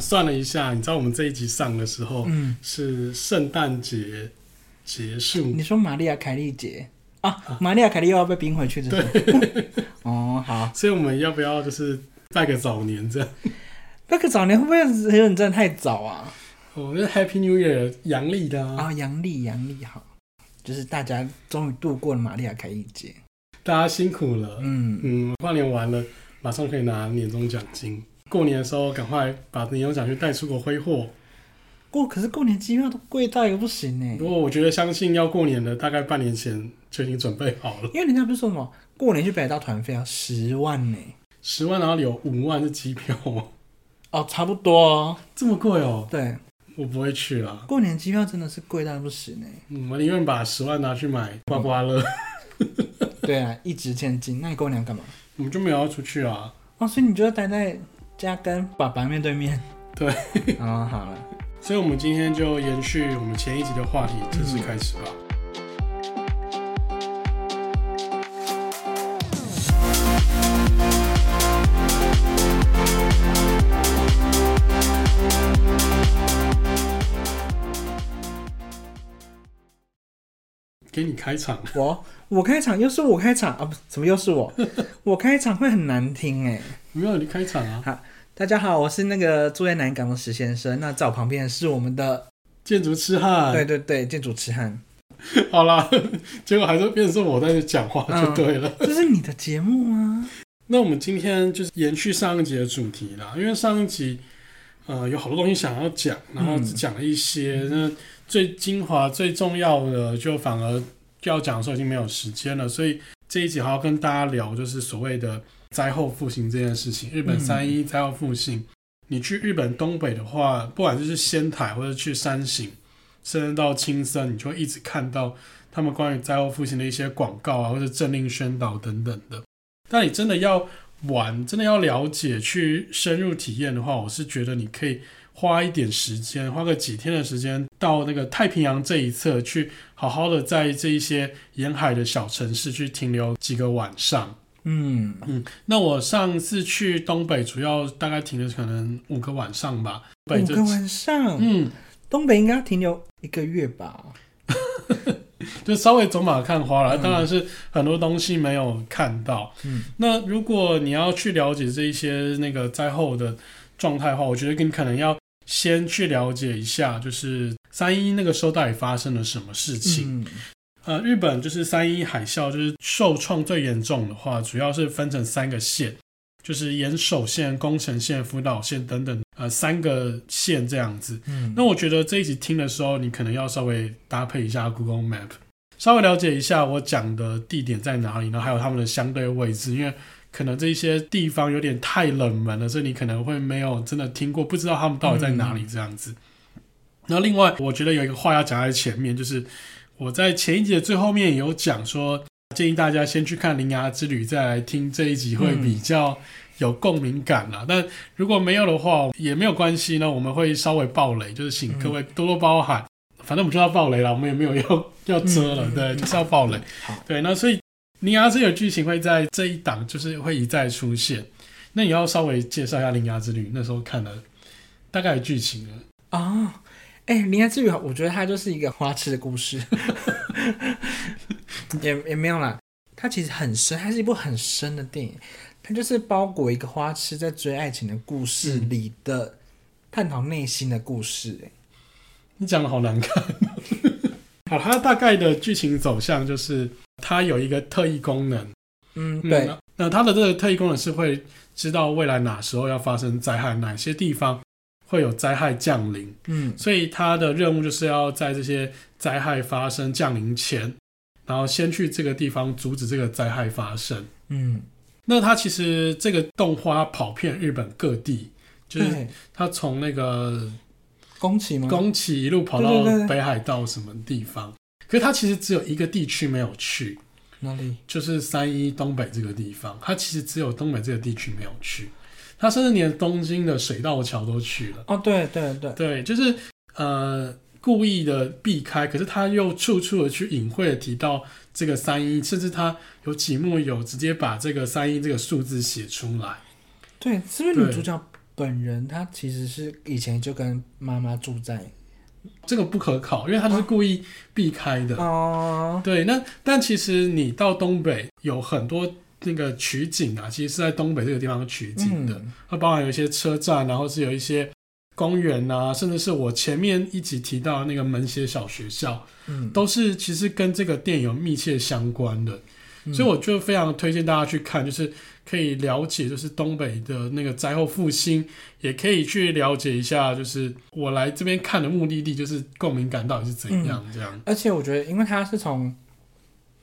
算了一下，你知道我们这一集上的时候，嗯，是圣诞节结束。你说玛利亚凯莉节啊？玛利亚凯莉又要被冰回去，对。哦，好。所以我们要不要就是拜个早年这样？拜个早年会不会有点真的太早啊？我觉得 Happy New Year，阳历的啊。啊，阳历阳历好，就是大家终于度过了玛利亚凯莉节，大家辛苦了。嗯嗯，跨年完了，马上可以拿年终奖金。过年的时候，赶快把年终奖金带出国挥霍。过可是过年机票都贵到一个不行呢。不过我觉得，相信要过年的，大概半年前就已经准备好了。因为人家不是说什么过年去北海道团费要十万呢？十万，然后有五万是机票哦。哦，差不多哦。这么贵哦？对，我不会去了。过年机票真的是贵到不行呢。嗯我宁愿把十万拿去买刮刮乐。对啊，一掷千金。那你过年干嘛？我们就没有要出去啊。哦，所以你就要待在家跟爸爸面对面。对。哦，好了。所以，我们今天就延续我们前一集的话题，正式开始吧。给你开场，我我开场又是我开场啊？不，怎么又是我？我开场会很难听哎。没有你开场啊。好。大家好，我是那个住在南港的石先生。那在我旁边是我们的建筑痴汉。对对对，建筑痴汉。好啦，结果还是变成我在这讲话就对了。嗯、这是你的节目吗。那我们今天就是延续上一集的主题啦，因为上一集呃有好多东西想要讲，然后只讲了一些，那、嗯、最精华、最重要的就反而就要讲的时候已经没有时间了，所以这一集还要跟大家聊，就是所谓的。灾后复兴这件事情，日本三一灾后复兴，嗯、你去日本东北的话，不管就是仙台或者去山形，甚至到青森，你就会一直看到他们关于灾后复兴的一些广告啊，或者政令宣导等等的。但你真的要玩，真的要了解，去深入体验的话，我是觉得你可以花一点时间，花个几天的时间，到那个太平洋这一侧去，好好的在这一些沿海的小城市去停留几个晚上。嗯嗯，那我上次去东北，主要大概停了可能五个晚上吧。五个晚上，嗯，东北应该停留一个月吧？就稍微走马看花了，当然是很多东西没有看到。嗯，那如果你要去了解这一些那个灾后的状态的话，我觉得你可能要先去了解一下，就是三一那个时候到底发生了什么事情。嗯呃，日本就是三一海啸，就是受创最严重的话，主要是分成三个县，就是岩手县、宫城县、福岛县等等，呃，三个县这样子。嗯，那我觉得这一集听的时候，你可能要稍微搭配一下 Google Map，稍微了解一下我讲的地点在哪里，然后还有他们的相对位置，因为可能这些地方有点太冷门了，所以你可能会没有真的听过，不知道他们到底在哪里这样子。那、嗯、另外，我觉得有一个话要讲在前面，就是。我在前一集的最后面有讲说，建议大家先去看《铃芽之旅》，再来听这一集会比较有共鸣感啦。嗯、但如果没有的话，也没有关系呢。我们会稍微爆雷，就是请各位多多包涵。嗯、反正我们就要爆雷了，我们也没有要要遮了，嗯、对，就是要爆雷。好，对，那所以《铃芽之旅》的剧情会在这一档就是会一再出现。那你要稍微介绍一下《铃芽之旅》那时候看的大概的剧情了啊。哎，铃芽之旅，我觉得它就是一个花痴的故事，也也没有啦。它其实很深，它是一部很深的电影。它就是包裹一个花痴在追爱情的故事里的探讨内心的故事。哎，你讲的好难看。好，它大概的剧情走向就是，它有一个特异功能。嗯，对。嗯，那它的这个特异功能是会知道未来哪时候要发生灾害，哪些地方。会有灾害降临，嗯，所以他的任务就是要在这些灾害发生降临前，然后先去这个地方阻止这个灾害发生，嗯，那他其实这个动画跑遍日本各地，就是他从那个宫崎吗？宫崎一路跑到北海道什么地方？可是他其实只有一个地区没有去，哪里？就是三一东北这个地方，他其实只有东北这个地区没有去。他甚至连东京的水道桥都去了哦，对对对对，就是呃故意的避开，可是他又处处的去隐晦的提到这个三一，甚至他有几幕有直接把这个三一这个数字写出来。对，是不是女主角本人她其实是以前就跟妈妈住在，这个不可考，因为他是故意避开的。哦，对，那但其实你到东北有很多那个取景啊，其实是在东北这个地方取景的，它、嗯、包含有一些车站，然后是有一些公园啊，甚至是我前面一集提到的那个门胁小学校，嗯，都是其实跟这个电影有密切相关的。所以我就非常推荐大家去看，就是可以了解，就是东北的那个灾后复兴，也可以去了解一下，就是我来这边看的目的地，就是共鸣感到底是怎样这样。嗯、而且我觉得，因为它是从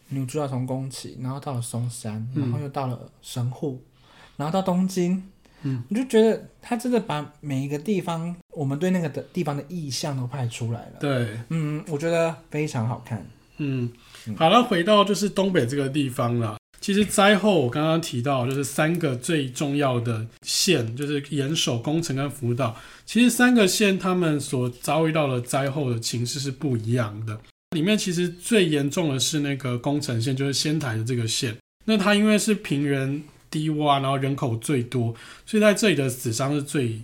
女主角从宫崎，然后到了松山，然后又到了神户，嗯、然后到东京，嗯，我就觉得他真的把每一个地方，我们对那个的地方的意象都拍出来了。对，嗯，我觉得非常好看。嗯。好了，回到就是东北这个地方了。其实灾后我刚刚提到，就是三个最重要的县，就是岩手、宫城跟福岛。其实三个县他们所遭遇到的灾后的情势是不一样的。里面其实最严重的是那个宫城县，就是仙台的这个县。那它因为是平原低洼，然后人口最多，所以在这里的死伤是最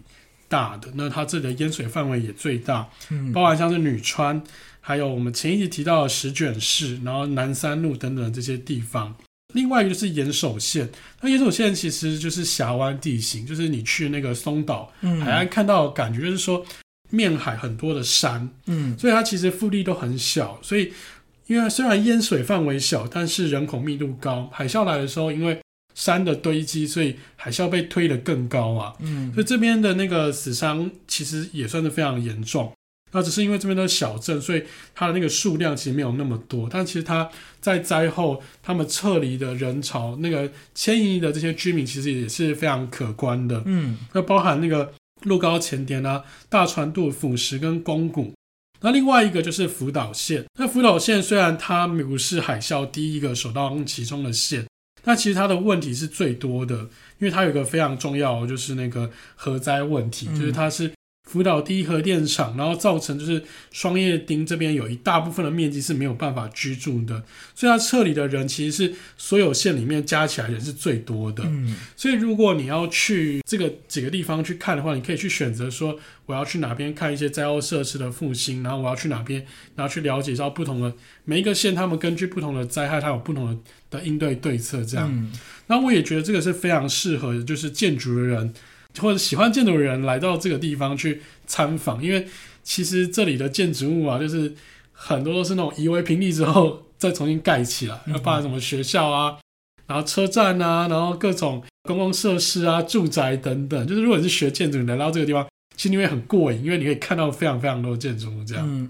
大的。那它这里的淹水范围也最大，包含像是女川。还有我们前一集提到的石卷市，然后南山路等等这些地方。另外一个就是岩手县，那岩手县其实就是峡湾地形，就是你去那个松岛海岸看到的感觉，就是说面海很多的山，嗯，所以它其实腹地都很小。所以因为虽然淹水范围小，但是人口密度高，海啸来的时候，因为山的堆积，所以海啸被推得更高啊，嗯，所以这边的那个死伤其实也算是非常严重。那只是因为这边的小镇，所以它的那个数量其实没有那么多。但其实它在灾后，他们撤离的人潮，那个迁移的这些居民，其实也是非常可观的。嗯，那包含那个鹿高前田啊、大船渡、腐蚀跟宫古。那另外一个就是福岛县。那福岛县虽然它不是海啸第一个首当其冲的县，但其实它的问题是最多的，因为它有一个非常重要，就是那个核灾问题，就是它是。福岛第一核电厂，然后造成就是双叶町这边有一大部分的面积是没有办法居住的，所以它撤离的人其实是所有县里面加起来人是最多的。嗯，所以如果你要去这个几个地方去看的话，你可以去选择说我要去哪边看一些灾后设施的复兴，然后我要去哪边，然后去了解到不同的每一个县，他们根据不同的灾害，它有不同的的应对对策这样。嗯，那我也觉得这个是非常适合的，就是建筑的人。或者喜欢建筑的人来到这个地方去参访，因为其实这里的建筑物啊，就是很多都是那种夷为平地之后再重新盖起来，要包含什么学校啊，然后车站啊，然后各种公共设施啊、住宅等等。就是如果你是学建筑，你来到这个地方，其实你会很过瘾，因为你可以看到非常非常多的建筑物这样。嗯。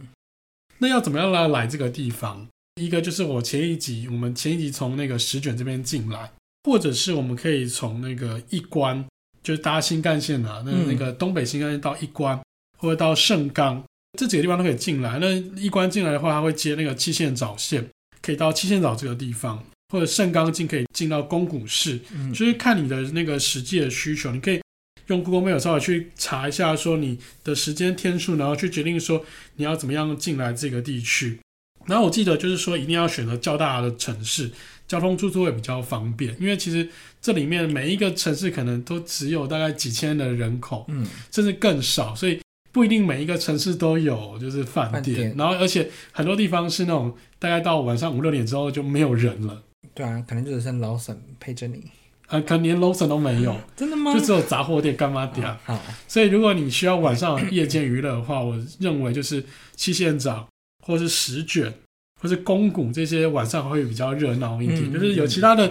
那要怎么样来来这个地方？一个就是我前一集，我们前一集从那个石卷这边进来，或者是我们可以从那个一关。就是搭新干线啊，那那个东北新干线到一关、嗯、或者到盛冈这几个地方都可以进来。那一关进来的话，它会接那个七线早线，可以到七线早这个地方，或者盛冈进可以进到宫古市，嗯、就是看你的那个实际的需求。你可以用 Google Maps 稍微去查一下，说你的时间天数，然后去决定说你要怎么样进来这个地区。然后我记得就是说，一定要选择较大的城市。交通出租会比较方便，因为其实这里面每一个城市可能都只有大概几千的人口，嗯，甚至更少，所以不一定每一个城市都有就是饭店。饭店。然后而且很多地方是那种大概到晚上五六点之后就没有人了。对啊，可能就只剩 Lawson 陪着你，呃，可能连 Lawson 都没有，真的吗？就只有杂货店、干妈店。好，所以如果你需要晚上夜间娱乐的话，我认为就是七线沼或是十卷。或是宫古这些晚上会比较热闹一点，嗯、就是有其他的，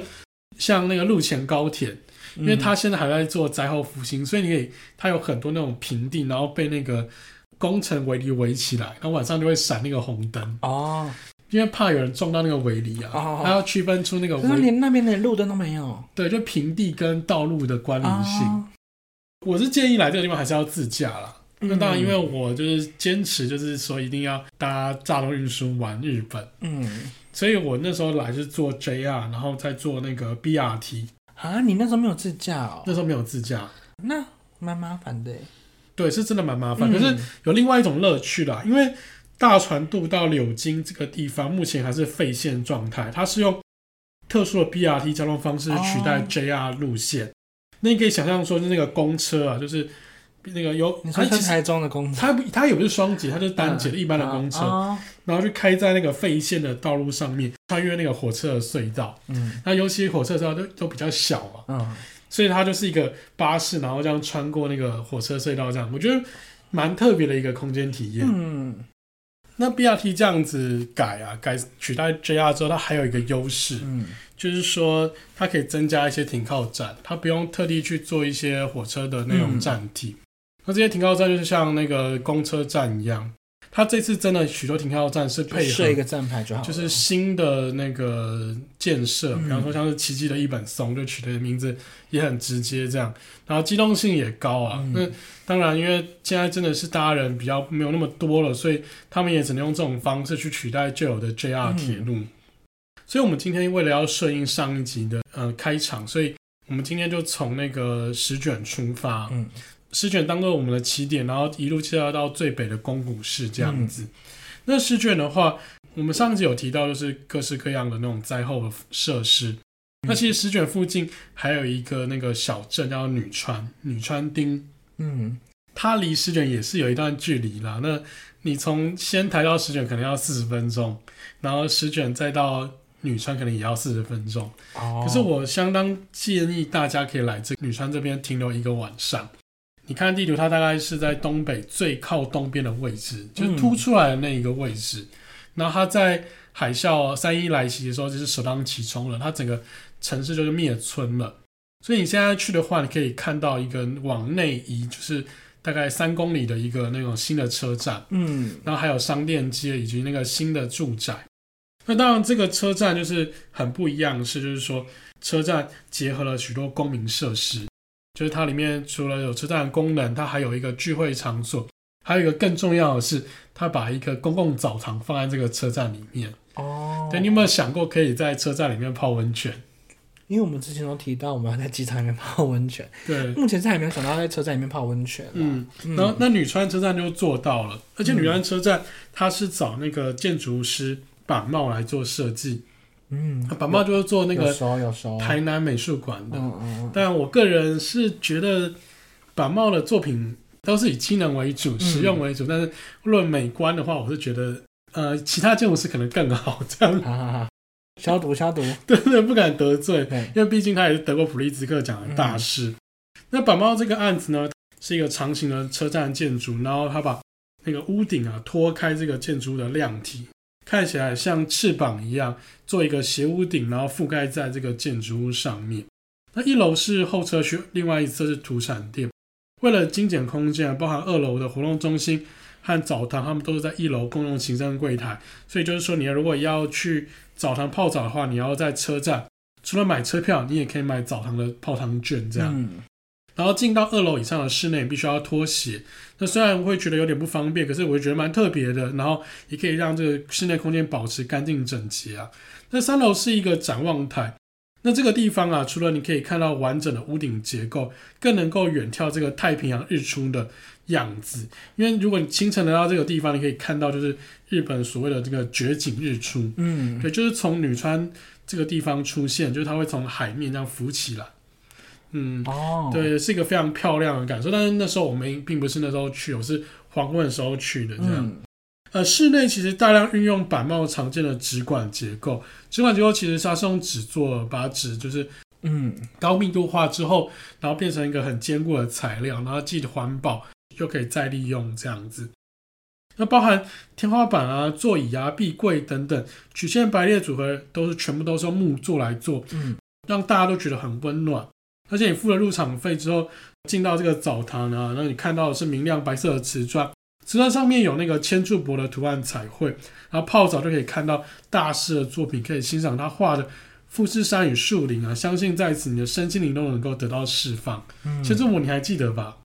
像那个陆前高铁，嗯、因为它现在还在做灾后复兴，所以你可以，它有很多那种平地，然后被那个工程围篱围起来，然后晚上就会闪那个红灯哦，因为怕有人撞到那个围篱啊，它、哦、要区分出那个，那连那边的路灯都没有，对，就平地跟道路的关联性。哦、我是建议来这个地方还是要自驾啦。那当然，因为我就是坚持，就是说一定要搭大众运输玩日本。嗯，所以我那时候来是坐 JR，然后再坐那个 BRT。啊，你那时候没有自驾哦？那时候没有自驾，那蛮麻烦的。对，是真的蛮麻烦。嗯、可是有另外一种乐趣啦，因为大船渡到柳津这个地方目前还是废线状态，它是用特殊的 BRT 交通方式取代 JR 路线。哦那你可以想象说，就是那个公车啊，就是那个有，你说是台中的公车，它它也不是双节，它就是单节的一般的公车，然后就开在那个废线的道路上面，穿越那个火车的隧道。嗯，那尤其火车隧道都都比较小嘛，嗯，所以它就是一个巴士，然后这样穿过那个火车隧道，这样我觉得蛮特别的一个空间体验。嗯。那 BRT 这样子改啊，改取代 JR 之后，它还有一个优势，嗯，就是说它可以增加一些停靠站，它不用特地去做一些火车的那种站体。嗯、那这些停靠站就是像那个公车站一样。它这次真的许多停靠站是配合一个站牌就好，就是新的那个建设，比方说像是奇迹的一本松，就取的名字也很直接，这样，然后机动性也高啊。嗯、那当然，因为现在真的是大人比较没有那么多了，所以他们也只能用这种方式去取代旧有的 JR 铁路。嗯、所以，我们今天为了要顺应上一集的呃开场，所以我们今天就从那个十卷出发。嗯十卷当做我们的起点，然后一路介绍到最北的宫古市这样子。嗯、那石卷的话，我们上集有提到，就是各式各样的那种灾后的设施。嗯、那其实石卷附近还有一个那个小镇叫女川，女川町。嗯，它离石卷也是有一段距离啦。那你从仙台到石卷可能要四十分钟，然后石卷再到女川可能也要四十分钟。哦。可是我相当建议大家可以来这女川这边停留一个晚上。你看地图，它大概是在东北最靠东边的位置，就是凸出来的那一个位置。嗯、然后它在海啸三一来袭的时候，就是首当其冲了，它整个城市就是灭村了。所以你现在去的话，你可以看到一个往内移，就是大概三公里的一个那种新的车站，嗯，然后还有商店街以及那个新的住宅。那当然，这个车站就是很不一样的是，就是说车站结合了许多公民设施。就是它里面除了有车站的功能，它还有一个聚会场所，还有一个更重要的是，它把一个公共澡堂放在这个车站里面。哦，对，你有没有想过可以在车站里面泡温泉？因为我们之前都提到我们要在机场里面泡温泉。对，目前是还没有想到在车站里面泡温泉。嗯，然后那女川车站就做到了，而且女川车站它是找那个建筑师板茂来做设计。嗯，板茂就是做那个台南美术馆的，嗯嗯，但我个人是觉得板茂的作品都是以机能为主，实用为主。但是论美观的话，我是觉得呃，其他建筑师可能更好。这样，哈哈哈，消毒消毒，对对，不敢得罪，因为毕竟他也是得过普利兹克奖的大师。那板茂这个案子呢，是一个长形的车站建筑，然后他把那个屋顶啊拖开，这个建筑的量体。看起来像翅膀一样，做一个斜屋顶，然后覆盖在这个建筑物上面。那一楼是候车区，另外一侧是土产店。为了精简空间，包含二楼的活动中心和澡堂，他们都是在一楼共用行政柜台。所以就是说，你如果要去澡堂泡澡的话，你要在车站，除了买车票，你也可以买澡堂的泡汤券，这样。然后进到二楼以上的室内，必须要脱鞋。那虽然会觉得有点不方便，可是我会觉得蛮特别的。然后也可以让这个室内空间保持干净整洁啊。那三楼是一个展望台。那这个地方啊，除了你可以看到完整的屋顶结构，更能够远眺这个太平洋日出的样子。因为如果你清晨来到这个地方，你可以看到就是日本所谓的这个绝景日出。嗯，对，就是从女川这个地方出现，就是它会从海面这样浮起来。嗯，哦，对，是一个非常漂亮的感受。但是那时候我们并不是那时候去，我是黄昏的时候去的。这样，嗯、呃，室内其实大量运用板帽常见的纸管结构。纸管结构其实它是用纸做，把纸就是嗯高密度化之后，然后变成一个很坚固的材料，然后既环保又可以再利用这样子。那包含天花板啊、座椅啊、壁柜等等曲线排列组合，都是全部都是用木做来做，嗯，让大家都觉得很温暖。而且你付了入场费之后，进到这个澡堂啊，那你看到的是明亮白色的瓷砖，瓷砖上面有那个千柱博的图案彩绘，然后泡澡就可以看到大师的作品，可以欣赏他画的富士山与树林啊，相信在此你的身心灵都能够得到释放。嗯、千柱博你还记得吧？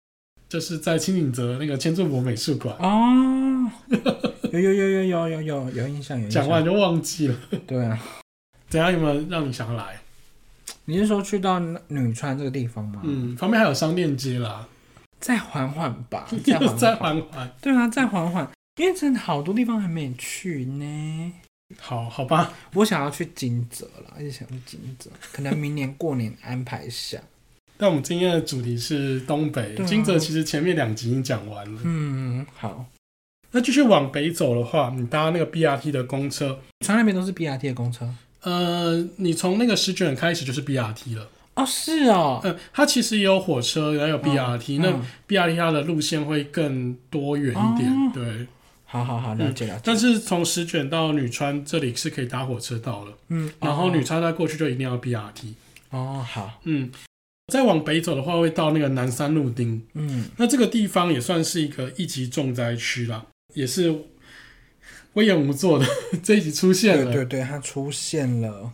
就是在轻井泽那个千柱博美术馆哦，有有有有有有有有印象，有印象。讲完就忘记了。对啊，怎样有没有让你想要来？你是说去到女川这个地方吗？嗯，旁边还有商店街啦。再缓缓吧，再缓缓。再缓缓。对啊，再缓缓，因为真的好多地方还没去呢。好，好吧。我想要去金泽了，一直想去金泽，可能明年过年安排一下。但我们今天的主题是东北，啊、金泽其实前面两集已经讲完了。嗯，好。那继续往北走的话，你搭那个 BRT 的公车，船那边都是 BRT 的公车。呃，你从那个石卷开始就是 BRT 了。哦，是哦。嗯，它其实也有火车，也有 BRT，、哦、那 BRT 它的路线会更多元一点。哦、对，好好好，了解了解。但是从石卷到女川这里是可以搭火车到了。嗯，然后女川再过去就一定要 BRT。哦，好。嗯，再往北走的话，会到那个南山路町。嗯，那这个地方也算是一个一级重灾区啦。也是隈研吾做的 这一集出现了，对对对，他出现了，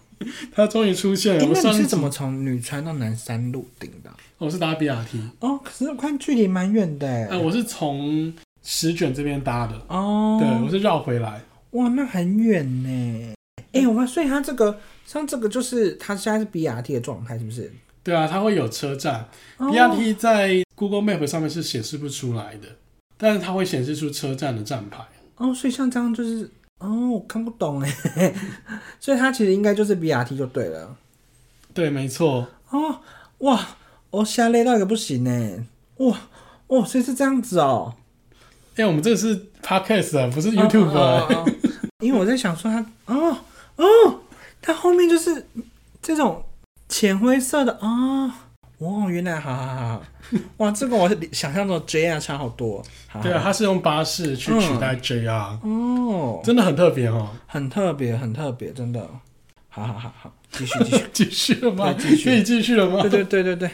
他终于出现了。那你是怎么从女川到南山路顶的？我是搭 BRT 哦，可是我看距离蛮远的。哎、呃，我是从石卷这边搭的哦，对，我是绕回来。哇，那很远呢。哎、欸，我们所以它这个像这个就是它现在是 BRT 的状态，是不是？对啊，它会有车站、哦、，BRT 在 Google Map 上面是显示不出来的。但是它会显示出车站的站牌哦，所以像这样就是哦，我看不懂哎，所以它其实应该就是 BRT 就对了，对，没错。哦，哇，我瞎累到一个不行呢，哇，哦，所以是这样子哦，哎、欸，我们这个是 Podcast 啊，不是 YouTube，、哦哦哦、因为我在想说它，哦哦，它后面就是这种浅灰色的啊。哦哦，原来好好好，哇，这个我想象中 JR 差好多。对啊，它是用巴士去取代 JR，嗯。哦，真的很特别哦，很特别，很特别，真的。好好好好，继续继续 继续了吗？继续可以继续了吗？对对对对对。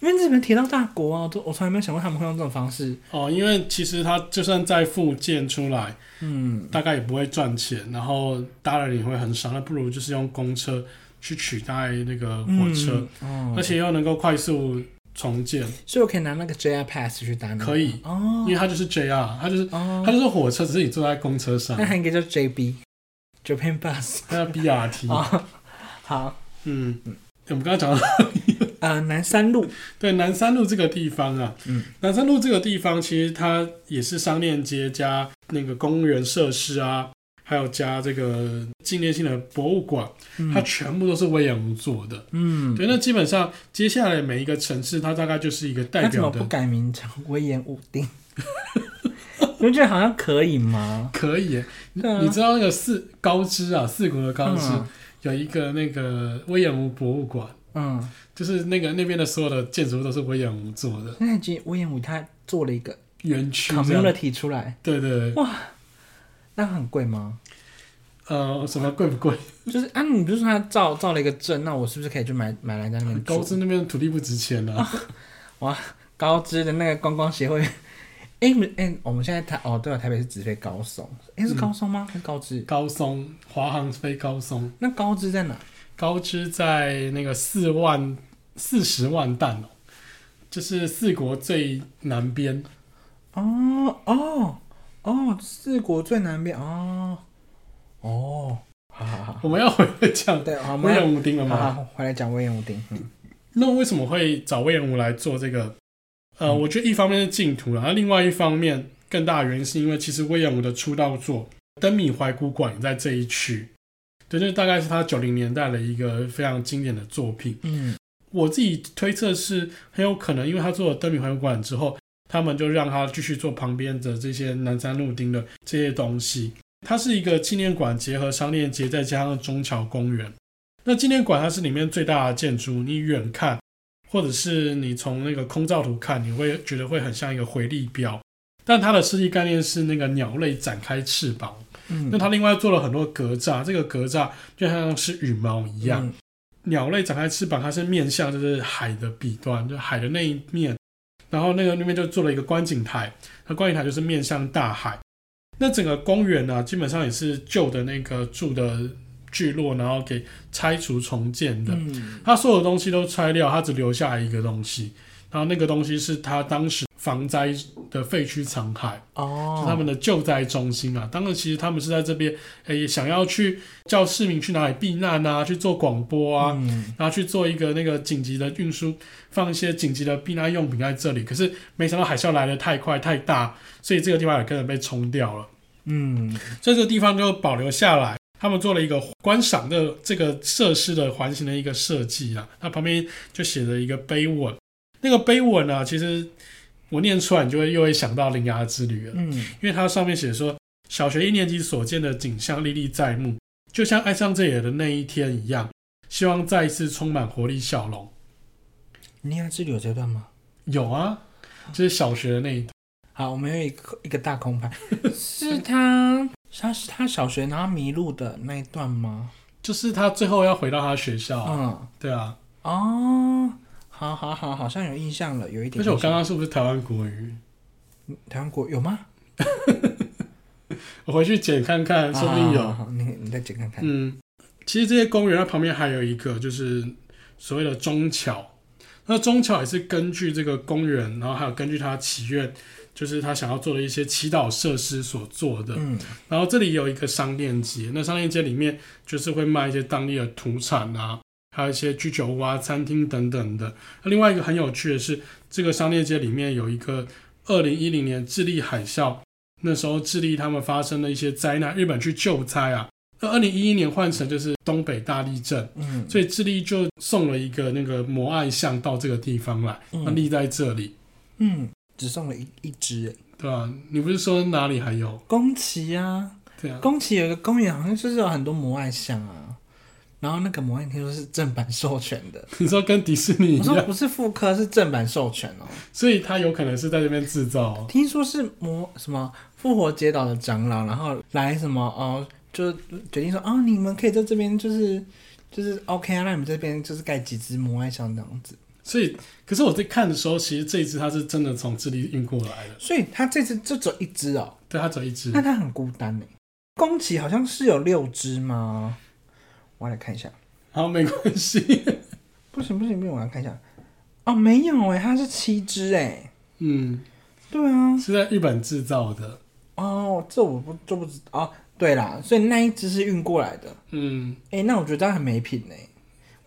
因为日本铁道大国啊，都我从来没有想过他们会用这种方式。哦，因为其实它就算在复建出来，嗯，大概也不会赚钱，然后搭的人也会很少，那不如就是用公车。去取代那个火车，嗯哦、而且又能够快速重建，所以我可以拿那个 JR Pass 去搭。可以，哦，因为它就是 JR，它就是，哦、它就是火车，只是你坐在公车上。那还有一个叫 JB Japan Bus，它叫 BRT。哦、好，嗯嗯，我们刚刚讲到，呃，南山路，对，南山路这个地方啊，嗯，南山路这个地方其实它也是商店街加那个公园设施啊。还有加这个纪念性的博物馆，嗯、它全部都是隈研吾做的。嗯，对，那基本上接下来每一个城市，它大概就是一个代表的。怎么不改名成威严武定？你觉得好像可以吗？可以，你、啊、你知道那个四高知啊，四国的高知、嗯、有一个那个隈研吾博物馆。嗯，就是那个那边的所有的建筑物都是隈研吾做的。那今隈研吾他做了一个园区，用了提出来。对对对，哇。那很贵吗？呃，什么贵不贵？就是啊，你不是说他造造了一个镇，那我是不是可以去买买来在那边？高知那边土地不值钱啊！哇，高知的那个观光协会，哎哎，我们现在台哦对了，台北是直飞高松，哎是高松吗？是高知？高松，华航飞高松。那高知在哪？高知在那个四万四十万石哦，就是四国最南边。哦哦。哦，四国最南边哦，哦，好好好，我们要回来讲对隈研吾町了吗？好，回来讲威廉姆丁。嗯，那为什么会找威廉姆来做这个？呃，嗯、我觉得一方面是净土，然后另外一方面更大的原因是因为其实威廉姆的出道作《灯谜怀古馆》也在这一区，对，就是大概是他九零年代的一个非常经典的作品。嗯，我自己推测是很有可能，因为他做了《灯谜怀古馆》之后。他们就让他继续做旁边的这些南山路丁的这些东西。它是一个纪念馆，结合商店街，再加上中桥公园。那纪念馆它是里面最大的建筑，你远看，或者是你从那个空照图看，你会觉得会很像一个回力镖。但它的设计概念是那个鸟类展开翅膀。嗯，那它另外做了很多格栅，这个格栅就像是羽毛一样。嗯、鸟类展开翅膀，它是面向就是海的彼端，就海的那一面。然后那个那边就做了一个观景台，那观景台就是面向大海。那整个公园呢，基本上也是旧的那个住的聚落，然后给拆除重建的。嗯，它所有的东西都拆掉，它只留下来一个东西。然后那个东西是他当时防灾的废墟残骸哦，是他们的救灾中心啊。当时其实他们是在这边，诶，想要去叫市民去哪里避难啊，去做广播啊，嗯、然后去做一个那个紧急的运输，放一些紧急的避难用品在这里。可是没想到海啸来的太快太大，所以这个地方也跟着被冲掉了。嗯，所以这个地方就保留下来。他们做了一个观赏的这个设施的环形的一个设计啊，那旁边就写着一个碑文，那个碑文啊，其实我念出来，你就会又会想到铃芽之旅了，嗯，因为它上面写说，小学一年级所见的景象历历在目，就像爱上这里的那一天一样，希望再一次充满活力笑容。铃芽之旅有这段吗？有啊，就是小学的那一段。好，我们有一个一个大空白，是他。他是他小学然后迷路的那一段吗？就是他最后要回到他学校。嗯，对啊。哦，好好好，好像有印象了，有一点。而且我刚刚是不是台湾国语？台湾国有吗？我回去捡看看，说不定有。好，好，好，你你再捡看看。嗯，其实这些公园它旁边还有一个，就是所谓的中桥。那中桥也是根据这个公园，然后还有根据他祈愿。就是他想要做的一些祈祷设施所做的，嗯，然后这里有一个商店街，那商店街里面就是会卖一些当地的土产啊，还有一些居酒屋啊、餐厅等等的。那另外一个很有趣的是，这个商业街里面有一个二零一零年智利海啸，那时候智利他们发生了一些灾难，日本去救灾啊。那二零一一年换成就是东北大地震，嗯，所以智利就送了一个那个摩艾像到这个地方来，那立在这里，嗯。只送了一一只，对啊，你不是说哪里还有宫崎啊？对啊，宫崎有一个公园，好像就是有很多摩艾像啊。然后那个摩艾听说是正版授权的，你说跟迪士尼一样？我说不是复刻，是正版授权哦。所以他有可能是在这边制造哦。听说是魔什么复活节岛的长老，然后来什么哦，就决定说哦，你们可以在这边就是就是 OK 啊，那你们这边就是盖几只摩艾像这样子。所以，可是我在看的时候，其实这一只它是真的从智利运过来的。所以它这只就走一只哦。对，它走一只。那它很孤单呢。宫崎好像是有六只吗？我来看一下。好，没关系。不行不行不行，我来看一下。哦，没有哎，它是七只哎。嗯，对啊，是在日本制造的。哦，这我不就不知道哦。对啦，所以那一只是运过来的。嗯，哎，那我觉得这样很没品呢。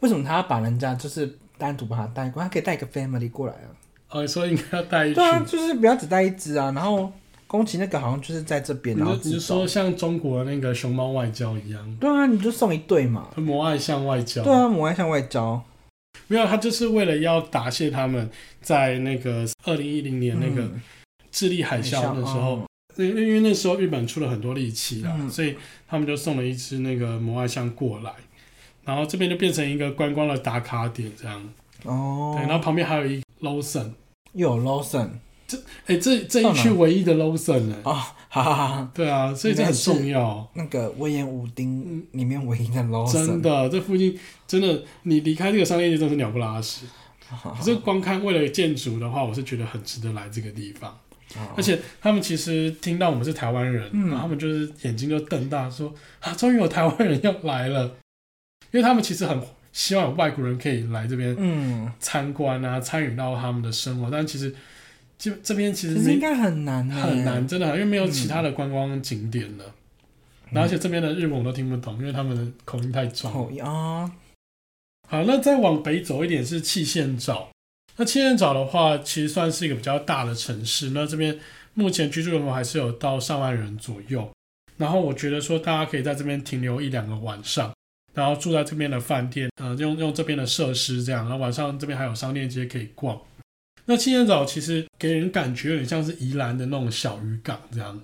为什么他要把人家就是？单独把它带过，他可以带一个 family 过来啊。哦，所以应该要带一。对啊，就是不要只带一只啊。然后宫崎那个好像就是在这边，然后你就说像中国的那个熊猫外交一样。对啊，你就送一对嘛。母爱像外交。对啊，母爱像外交。没有，他就是为了要答谢他们在那个二零一零年那个智利海啸的时候，因、嗯、因为那时候日本出了很多力气啦、嗯，所以他们就送了一只那个母爱像过来。然后这边就变成一个观光的打卡点，这样。哦。对，然后旁边还有一 Lawson，又有 Lawson，这哎这这一区唯一的 Lawson 呢？哦，哈哈哈。对啊，所以这很重要。那个威严武丁里面唯一的 Lawson。真的，这附近真的，你离开这个商业街真是鸟不拉屎。可是光看为了建筑的话，我是觉得很值得来这个地方。而且他们其实听到我们是台湾人，嗯，然后他们就是眼睛就瞪大，说啊，终于有台湾人要来了。因为他们其实很希望有外国人可以来这边参观啊，参与到他们的生活，但其实这这边其实应该很难，很难，真的，因为没有其他的观光景点了。而且这边的日文我都听不懂，因为他们的口音太重。口音啊。好，那再往北走一点是气县沼。那气县沼的话，其实算是一个比较大的城市。那这边目前居住人口还是有到上万人左右。然后我觉得说，大家可以在这边停留一两个晚上。然后住在这边的饭店，呃，用用这边的设施这样，然后晚上这边还有商店街可以逛。那气宪沼其实给人感觉有点像是宜兰的那种小渔港这样，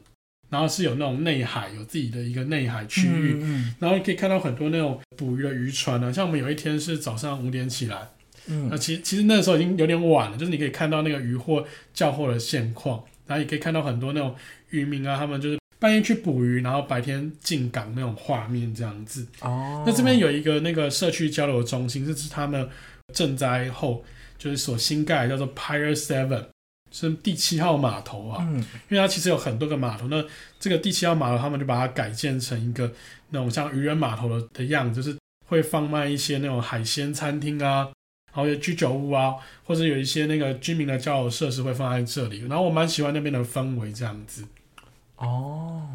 然后是有那种内海，有自己的一个内海区域，嗯嗯，然后你可以看到很多那种捕鱼的渔船啊。像我们有一天是早上五点起来，嗯，那其实其实那时候已经有点晚了，就是你可以看到那个渔获叫货的现况，然后也可以看到很多那种渔民啊，他们就是。半夜去捕鱼，然后白天进港那种画面这样子。哦。那这边有一个那个社区交流中心，这是他们赈灾后就是所新盖，叫做 Pier Seven，是第七号码头啊。嗯。因为它其实有很多个码头，那这个第七号码头他们就把它改建成一个那种像渔人码头的的样子，就是会放卖一些那种海鲜餐厅啊，然后有居酒屋啊，或者有一些那个居民的交流设施会放在这里。然后我蛮喜欢那边的氛围这样子。哦，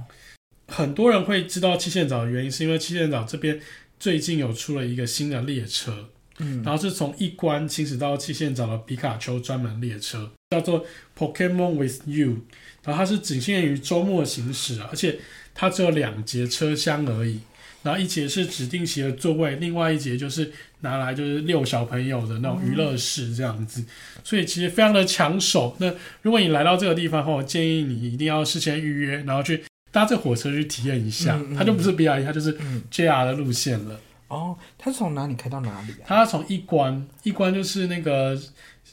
很多人会知道七线岛的原因，是因为七线岛这边最近有出了一个新的列车，嗯，然后是从一关行驶到气宪沼的皮卡丘专门列车，叫做 Pokemon with You，然后它是仅限于周末行驶，而且它只有两节车厢而已，然后一节是指定席的座位，另外一节就是拿来就是遛小朋友的那种娱乐室这样子，所以其实非常的抢手。那如果你来到这个地方后，我建议你一定要事先预约，然后去搭这火车去体验一下，它就不是 BRT，它就是 JR 的路线了。哦，它是从哪里开到哪里啊？它从一关，一关就是那个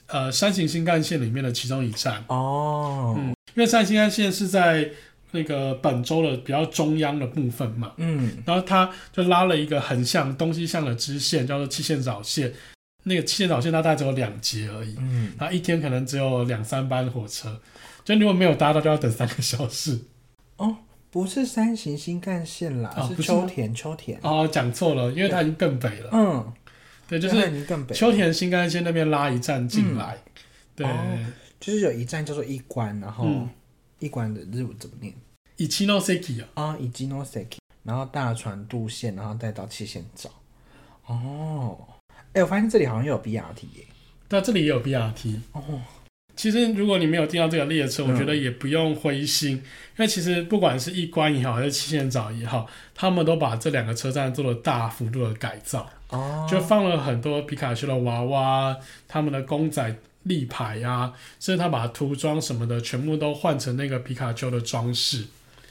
呃山形新干线里面的其中一站。哦，嗯，因为山形新干线是在那个本州的比较中央的部分嘛，嗯，然后它就拉了一个横向东西向的支线，叫做七线早线。那个七线早线它大概只有两节而已，嗯，然后一天可能只有两三班火车，就如果没有搭到，就要等三个小时。哦。不是山形新干线啦，哦、是秋田秋田。哦，讲错了，因为它已经更北了。嗯，对，就是秋田新干线那边拉一站进来。嗯、对、哦，就是有一站叫做一关，然后一关的日文怎么念？一ノ関啊。啊，一ノ関，然后大船渡线，然后再到气线沼。哦，哎、欸，我发现这里好像又有 BRT 耶。对，这里也有 BRT。哦。其实，如果你没有订到这个列车，我觉得也不用灰心，嗯、因为其实不管是一关也好，还是七线早也好，他们都把这两个车站做了大幅度的改造，哦，就放了很多皮卡丘的娃娃，他们的公仔立牌啊，甚至他把涂装什么的全部都换成那个皮卡丘的装饰，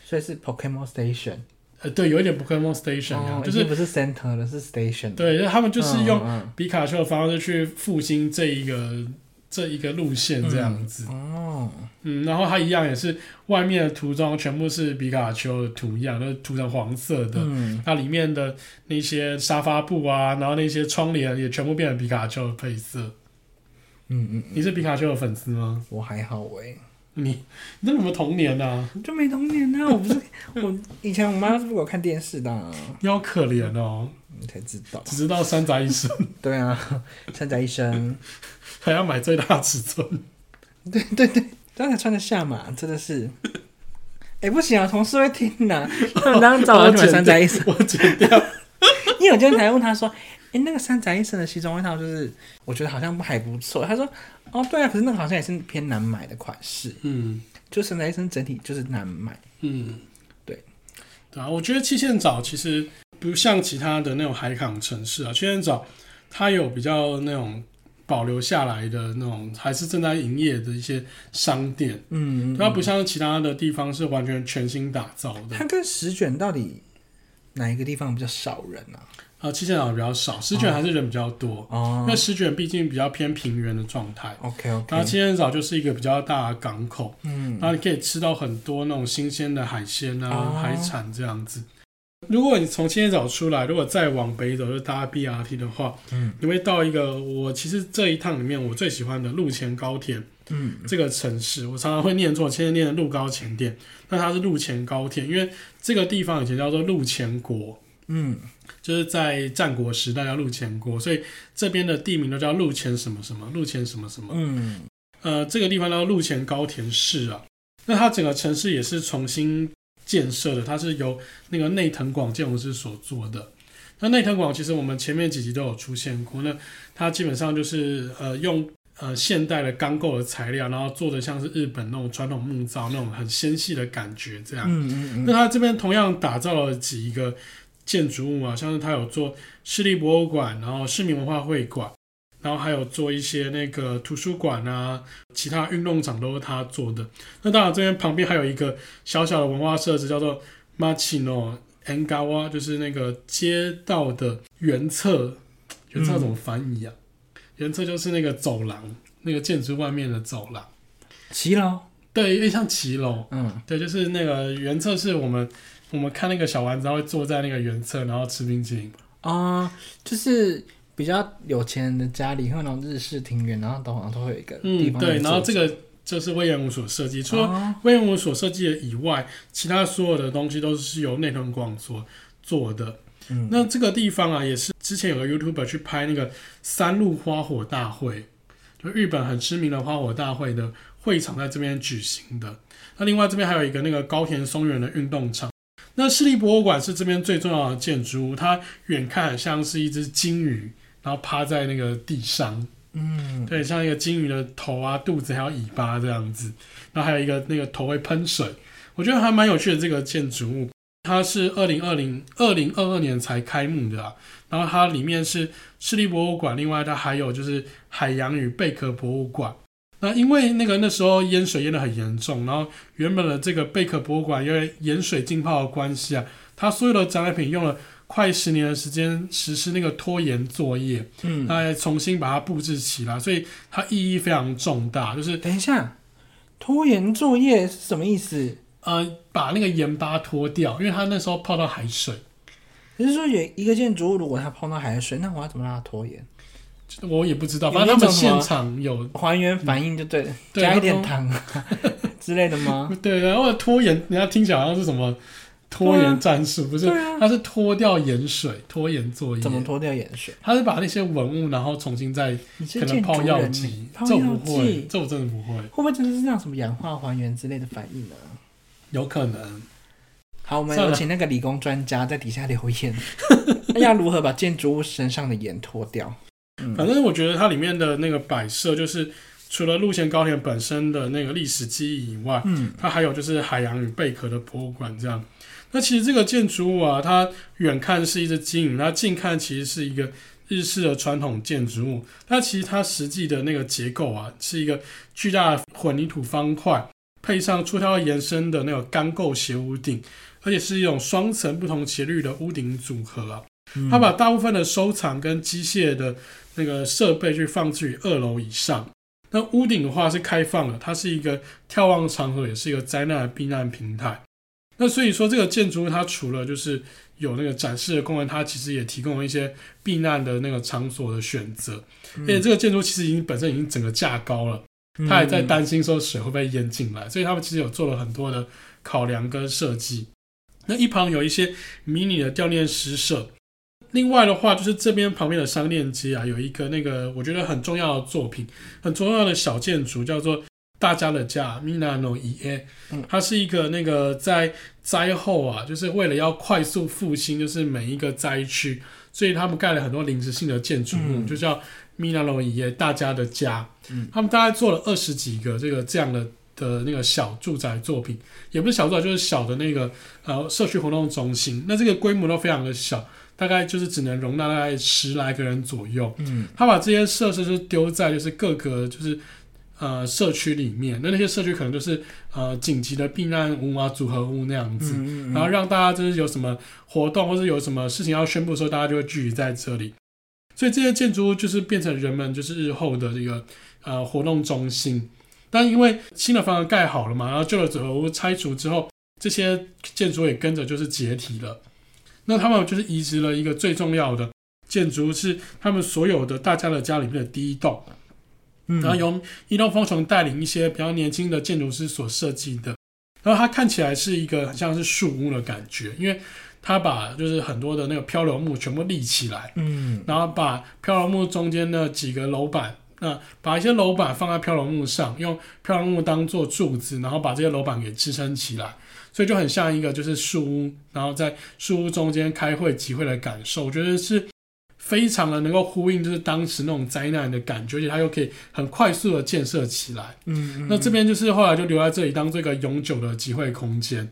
所以是 Pokemon Station，呃，对，有一点 Pokemon Station 一样，哦、就是不是 Center 的，是 Station，对，他们就是用皮卡丘的方式去复兴这一个。这一个路线这样子，嗯，哦、嗯，然后它一样也是外面的涂装全部是皮卡丘的图样，都涂成黄色的。嗯，它里面的那些沙发布啊，然后那些窗帘也全部变成皮卡丘的配色。嗯嗯，你是皮卡丘的粉丝吗？我还好喂，你你怎么童年啊？就没童年啊！我不是 我以前我妈是不给我看电视的，啊，你好可怜哦。你才知道，只知道山宅一生。对啊，山宅一生。还要买最大尺寸，对对对，这样才穿得下嘛，真的是。哎、欸，不行啊，同事会听呐、啊。他们当时找我去买山宅一生，我剪掉。因为我今天才问他说：“哎、欸，那个山宅一生的西装外套，就是我觉得好像还不错。”他说：“哦，对啊，可是那个好像也是偏难买的款式。”嗯，就山宅一生整体就是难买。嗯，对。对啊，我觉得七线沼其实不像其他的那种海港城市啊，七线沼它有比较那种。保留下来的那种还是正在营业的一些商店，嗯，它不像其他的地方是完全全新打造的。它跟石卷到底哪一个地方比较少人啊？啊，气线岛比较少，石卷还是人比较多哦。因为石卷毕竟比较偏平原的状态。OK OK。然后七线岛就是一个比较大的港口，嗯，然后你可以吃到很多那种新鲜的海鲜啊、哦、海产这样子。如果你从气线岛出来，如果再往北走，就搭 BRT 的话，嗯，你会到一个我其实这一趟里面我最喜欢的陆前高田，嗯，这个城市我常常会念错，现在念的陆高前店，那它是陆前高田，因为这个地方以前叫做陆前国，嗯，就是在战国时代叫陆前国，所以这边的地名都叫陆前什么什么，陆前什么什么，嗯，呃，这个地方叫陆前高田市啊，那它整个城市也是重新。建设的，它是由那个内藤广建筑师所做的。那内藤广其实我们前面几集都有出现过。那它基本上就是呃用呃现代的钢构的材料，然后做的像是日本那种传统木造那种很纤细的感觉这样。嗯嗯嗯。那它这边同样打造了几个建筑物啊，像是它有做市立博物馆，然后市民文化会馆。然后还有做一些那个图书馆啊，其他运动场都是他做的。那当然这边旁边还有一个小小的文化设施，叫做 Machino Engawa，就是那个街道的原侧。原侧怎么翻译啊？嗯、原侧就是那个走廊，那个建筑外面的走廊。骑楼？对，有点像骑楼。嗯，对，就是那个原侧是我们我们看那个小丸子，他会坐在那个原侧，然后吃冰淇淋。啊、呃，就是。比较有钱人的家里会有那种日式庭园，然后都好像都会有一个地方。嗯，对，然后这个就是威廉姆所设计。除了威廉姆所设计的以外，其他所有的东西都是由内藤广所做的。嗯，那这个地方啊，也是之前有个 YouTuber 去拍那个三鹿花火大会，就日本很知名的花火大会的会场在这边举行的。那另外这边还有一个那个高田松原的运动场。那市立博物馆是这边最重要的建筑物，它远看很像是一只鲸鱼。然后趴在那个地上，嗯，对，像一个鲸鱼的头啊、肚子还有尾巴这样子，然后还有一个那个头会喷水，我觉得还蛮有趣的这个建筑物。它是二零二零二零二二年才开幕的啊。然后它里面是市立博物馆，另外它还有就是海洋与贝壳博物馆。那因为那个那时候淹水淹得很严重，然后原本的这个贝壳博物馆因为盐水浸泡的关系啊，它所有的展览品用了快十年的时间实施那个拖延作业，嗯，来重新把它布置起来，所以它意义非常重大。就是等一下，拖延作业是什么意思？呃，把那个盐巴脱掉，因为它那时候泡到海水。也就是说，有一个建筑物，如果它泡到海水，那我要怎么让它拖延？我也不知道，反正他们现场有还原反应，就对，嗯、加一点糖 之类的吗？对，然后拖延，人家听起来好像是什么拖延战术，啊、不是？它、啊、是脱掉盐水，拖延作业。怎么脱掉盐水？它是把那些文物，然后重新再可能泡药剂。这我不会，这我真的不会。会不会真的是这样什么氧化还原之类的反应呢？有可能。好，我们有请那个理工专家在底下留言，那要如何把建筑物身上的盐脱掉？反正我觉得它里面的那个摆设，就是除了路线高田本身的那个历史记忆以外，嗯，它还有就是海洋与贝壳的博物馆这样。那其实这个建筑物啊，它远看是一只鲸鱼，那近看其实是一个日式的传统建筑物。它其实它实际的那个结构啊，是一个巨大的混凝土方块，配上出挑延伸的那个钢构斜屋顶，而且是一种双层不同斜率的屋顶组合啊。它把大部分的收藏跟机械的那个设备去放置于二楼以上。那屋顶的话是开放的，它是一个眺望场合，也是一个灾难的避难平台。那所以说，这个建筑物它除了就是有那个展示的功能，它其实也提供了一些避难的那个场所的选择。而且这个建筑其实已经本身已经整个架高了，它也在担心说水会不会淹进来，所以他们其实有做了很多的考量跟设计。那一旁有一些迷你的吊念诗社。另外的话，就是这边旁边的商店街啊，有一个那个我觉得很重要的作品，很重要的小建筑，叫做大家的家 Mina no Ie。它是一个那个在灾后啊，就是为了要快速复兴，就是每一个灾区，所以他们盖了很多临时性的建筑物，嗯、就叫 Mina no Ie 大家的家。嗯、他们大概做了二十几个这个这样的的那个小住宅作品，也不是小住宅，就是小的那个呃社区活动中心。那这个规模都非常的小。大概就是只能容纳大概十来个人左右。嗯，他把这些设施就丢在就是各个就是呃社区里面，那那些社区可能就是呃紧急的避难屋啊、组合屋那样子，嗯嗯嗯，然后让大家就是有什么活动或者有什么事情要宣布的时候，大家就会聚集在这里。所以这些建筑物就是变成人们就是日后的这个呃活动中心。但因为新的房子盖好了嘛，然后旧的组合屋拆除之后，这些建筑也跟着就是解体了。那他们就是移植了一个最重要的建筑，是他们所有的大家的家里面的第一栋，然后由伊东丰雄带领一些比较年轻的建筑师所设计的，然后它看起来是一个很像是树屋的感觉，因为它把就是很多的那个漂流木全部立起来，嗯，然后把漂流木中间的几个楼板，那把一些楼板放在漂流木上，用漂流木当做柱子，然后把这些楼板给支撑起来。所以就很像一个就是树屋，然后在树屋中间开会集会的感受，我觉得是非常的能够呼应就是当时那种灾难的感觉，而且它又可以很快速的建设起来。嗯，嗯，那这边就是后来就留在这里当这个永久的集会空间。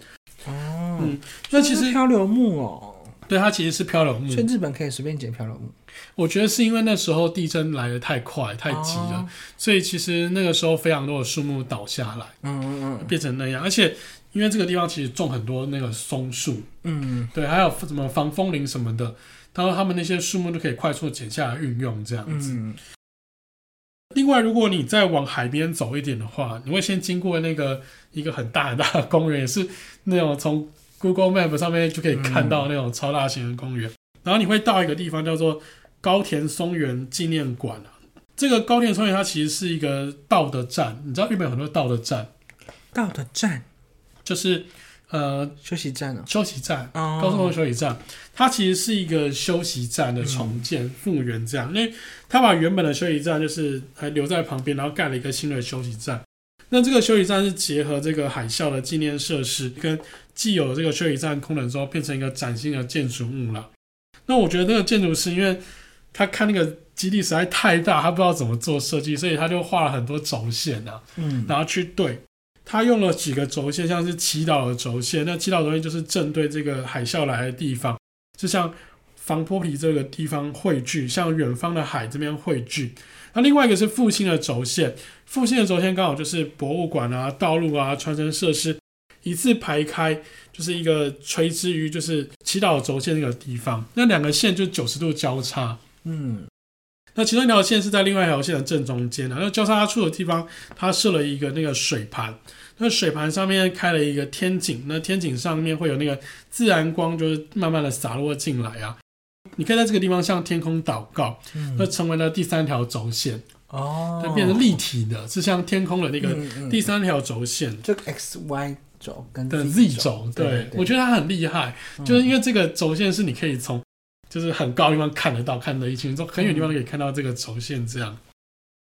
哦，嗯，那其实漂流木哦，对，它其实是漂流木。所以日本可以随便捡漂流木。我觉得是因为那时候地震来的太快太急了，哦，所以其实那个时候非常多的树木倒下来，嗯嗯嗯，变成那样，而且。因为这个地方其实种很多那个松树，嗯，对，还有什么防风林什么的，然后他们那些树木都可以快速剪下来运用这样子。嗯、另外，如果你再往海边走一点的话，你会先经过那个一个很大很大的公园，也是那种从 Google Map 上面就可以看到那种超大型的公园。嗯、然后你会到一个地方叫做高田松原纪念馆。这个高田松原它其实是一个道德站，你知道日本有很多道德站，道德站。就是，呃，休息站、啊、休息站，高速公路休息站，它其实是一个休息站的重建复原，这样，因为它把原本的休息站就是还留在旁边，然后盖了一个新的休息站。那这个休息站是结合这个海啸的纪念设施跟既有的这个休息站功能之后，变成一个崭新的建筑物了。那我觉得那个建筑师，因为他看那个基地实在太大，他不知道怎么做设计，所以他就画了很多轴线啊，嗯，然后去对。它用了几个轴线，像是祈祷的轴线。那祈祷轴线就是正对这个海啸来的地方，就像防波皮这个地方汇聚，像远方的海这边汇聚。那另外一个是复兴的轴线，复兴的轴线刚好就是博物馆啊、道路啊、传承设施一字排开，就是一个垂直于就是祈祷轴线那个地方。那两个线就九十度交叉，嗯。那其中一条线是在另外一条线的正中间，然后交叉处的地方，它设了一个那个水盘，那水盘上面开了一个天井，那天井上面会有那个自然光，就是慢慢的洒落进来啊。你可以在这个地方向天空祷告，那、嗯、成为了第三条轴线。哦，它变成立体的，是像天空的那个第三条轴线，嗯嗯、就 X Y 轴跟的 Z 轴，对，我觉得它很厉害，就是因为这个轴线是你可以从。就是很高的地方看得到，看得一清，从很远地方都可以看到这个轴线这样。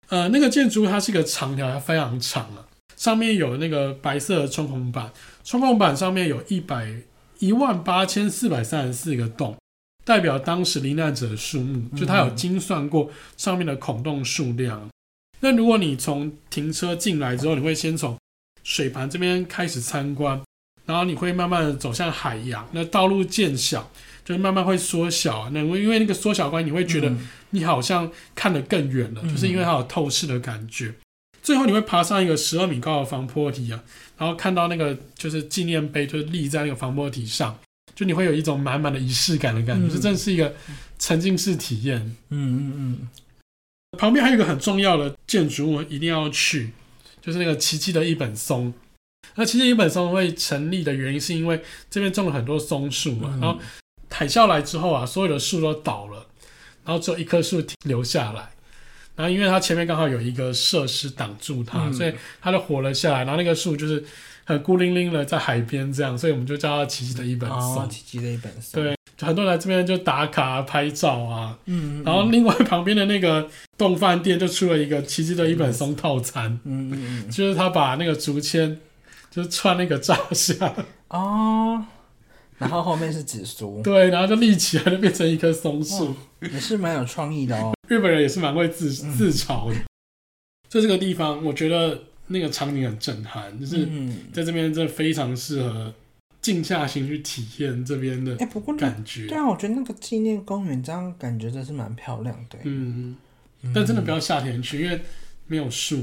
呃，那个建筑它是一个长条，它非常长啊，上面有那个白色的穿孔板，穿孔板上面有一百一万八千四百三十四个洞，代表当时罹难者的数目，就它有精算过上面的孔洞数量。那如果你从停车进来之后，你会先从水盘这边开始参观，然后你会慢慢的走向海洋，那道路渐小。就是慢慢会缩小，那因为那个缩小关系，你会觉得你好像看得更远了，嗯、就是因为它有透视的感觉。嗯、最后你会爬上一个十二米高的防坡堤啊，然后看到那个就是纪念碑，就是立在那个防坡堤上，就你会有一种满满的仪式感的感觉，这、嗯、真是一个沉浸式体验。嗯嗯嗯。旁边还有一个很重要的建筑物一定要去，就是那个奇迹的一本松。那奇迹一本松会成立的原因，是因为这边种了很多松树嘛，嗯、然后。海啸来之后啊，所有的树都倒了，然后只有一棵树留下来。然后因为它前面刚好有一个设施挡住它，嗯、所以它就活了下来。然后那个树就是很孤零零的在海边这样，所以我们就叫它奇迹的一本松。哦，奇迹的一本松。对，就很多人来这边就打卡拍照啊。嗯，嗯，嗯。然后另外旁边的那个洞饭店就出了一个奇迹的一本松套餐。嗯嗯嗯。就是他把那个竹签，就是串那个炸下。哦。然后后面是紫苏，对，然后就立起来，就变成一棵松树，也是蛮有创意的哦。日本人也是蛮会自自嘲的。在、嗯、这个地方，我觉得那个场景很震撼，就是在这边真的非常适合静下心去体验这边的。哎，不过感觉对啊，我觉得那个纪念公园这样感觉真是蛮漂亮的。嗯，但真的不要夏天去，因为没有树。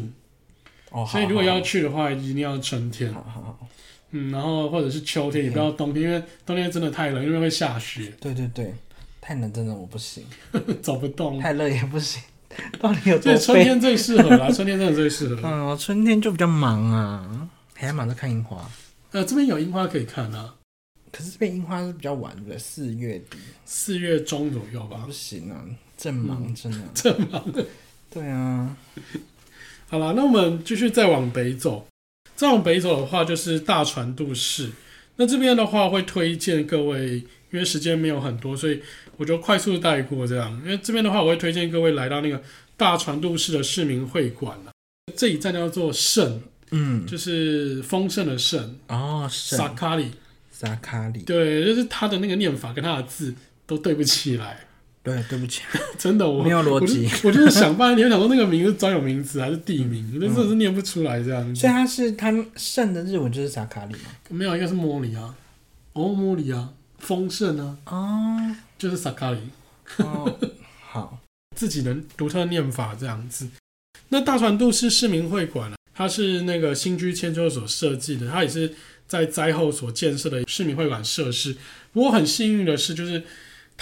哦，所以如果要去的话，一定要春天。好好好。嗯，然后或者是秋天，也不要冬天，因为冬天真的太冷，因为会下雪。对对对，太冷真的我不行，走不动。太热也不行，到底有多？对，春天最适合啦，春天真的最适合。嗯，春天就比较忙啊，还要忙着看樱花。呃，这边有樱花可以看啊，可是这边樱花是比较晚的，四月底、四月中左右吧。不行啊，正忙真的，正忙。对啊，好了，那我们继续再往北走。再往北走的话，就是大船渡市。那这边的话，会推荐各位，因为时间没有很多，所以我就快速带过这样。因为这边的话，我会推荐各位来到那个大船渡市的市民会馆。这一站叫做胜，嗯，就是丰盛的盛哦，萨卡里，萨卡里，对，就是他的那个念法跟他的字都对不起来。对，对不起，真的我没有逻辑，我就是想半天，想说那个名字专有名词还是地名，那真的是念不出来这样子。所以他是它圣的日文就是萨卡里吗？没有，应该是摩里啊，哦，摩里啊，丰盛啊，哦，就是萨卡里。哦，好，自己的独特念法这样子。那大船渡市市民会馆啊，它是那个新居签纠所设计的，它也是在灾后所建设的市民会馆设施。不过很幸运的是，就是。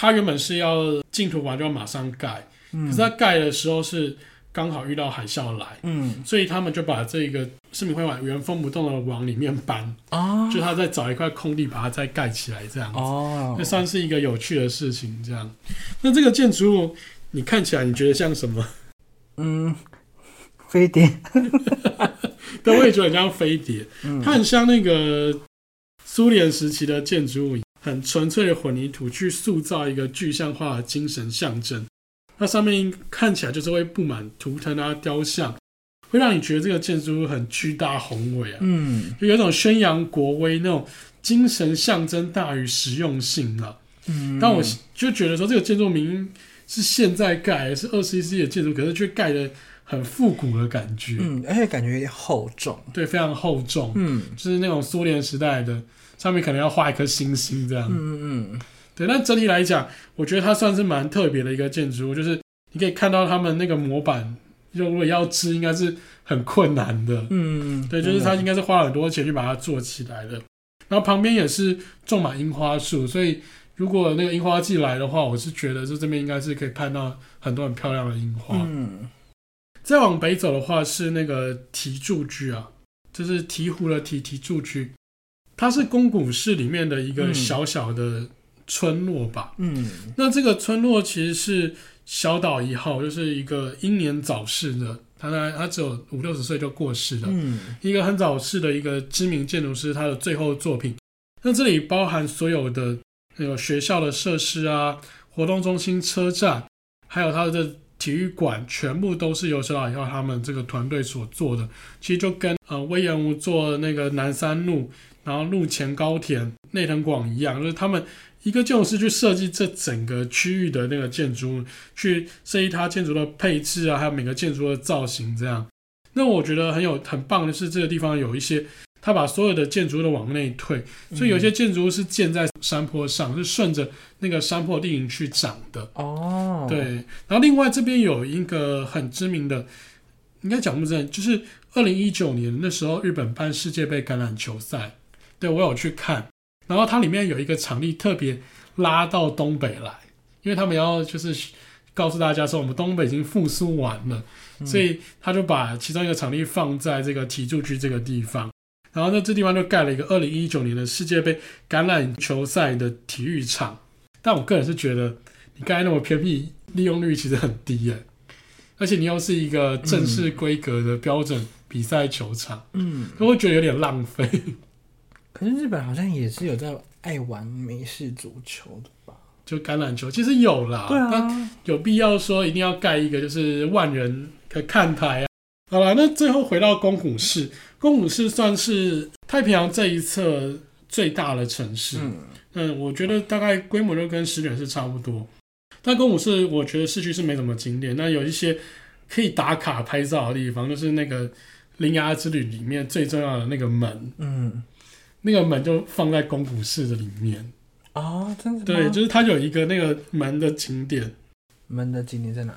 他原本是要净土完就要马上盖，嗯、可是他盖的时候是刚好遇到海啸来，嗯，所以他们就把这个市民会馆原封不动的往里面搬，哦，就他再找一块空地把它再盖起来这样子，哦，这算是一个有趣的事情。这样，那这个建筑物你看起来你觉得像什么？嗯，飞碟，对，我也觉得很像飞碟，嗯、它很像那个苏联时期的建筑物。很纯粹的混凝土去塑造一个具象化的精神象征，那上面看起来就是会布满图腾啊、雕像，会让你觉得这个建筑物很巨大宏伟啊，嗯，就有一种宣扬国威那种精神象征大于实用性啊，嗯，但我就觉得说这个建筑明明是现在盖，是二十一世纪的建筑，可是却盖的很复古的感觉。嗯，而且感觉有点厚重。对，非常厚重。嗯，就是那种苏联时代的，上面可能要画一颗星星这样。嗯嗯嗯。对，但整体来讲，我觉得它算是蛮特别的一个建筑物，就是你可以看到他们那个模板，如果要织，应该是很困难的。嗯嗯。对，就是他应该是花了很多钱去把它做起来的。然后旁边也是种满樱花树，所以如果那个樱花季来的话，我是觉得这这边应该是可以看到很多很漂亮的樱花。嗯。再往北走的话是那个提柱居啊，就是醍醐的提提柱居，它是宫古市里面的一个小小的村落吧。嗯。那这个村落其实是小岛一号，就是一个英年早逝的。他他他只有五六十岁就过世了，嗯，一个很早逝的一个知名建筑师，他的最后作品。那这里包含所有的那个学校的设施啊，活动中心、车站，还有他的体育馆，全部都是由小岛一号他们这个团队所做的。其实就跟呃隈研吾做那个南山路，然后陆前高田、内藤广一样，就是他们。一个建筑师去设计这整个区域的那个建筑，去设计它建筑的配置啊，还有每个建筑的造型这样。那我觉得很有很棒的是，这个地方有一些，他把所有的建筑物都往内退，所以有些建筑物是建在山坡上，是顺着那个山坡地形去长的。哦，对。然后另外这边有一个很知名的，应该讲不正，就是二零一九年那时候日本办世界杯橄榄球赛，对，我有去看。然后它里面有一个场地特别拉到东北来，因为他们要就是告诉大家说我们东北已经复苏完了，嗯、所以他就把其中一个场地放在这个醍醐居这个地方，然后在这地方就盖了一个二零一九年的世界杯橄榄球赛的体育场。但我个人是觉得你盖那么偏僻，利用率其实很低耶，而且你又是一个正式规格的标准比赛球场，嗯，我会觉得有点浪费。可是日本好像也是有在爱玩美式足球的吧？就橄榄球，其实有啦。对啊。但有必要说一定要盖一个就是万人的看台啊？好了，那最后回到宫古市，宫古市算是太平洋这一侧最大的城市。嗯。嗯，我觉得大概规模就跟石卷是差不多。但宫古市，我觉得市区是没什么景点。那有一些可以打卡拍照的地方，就是那个铃芽之旅里面最重要的那个门。嗯。那个门就放在宫古市的里面哦，真的？对，就是它有一个那个门的景点。门的景点在哪？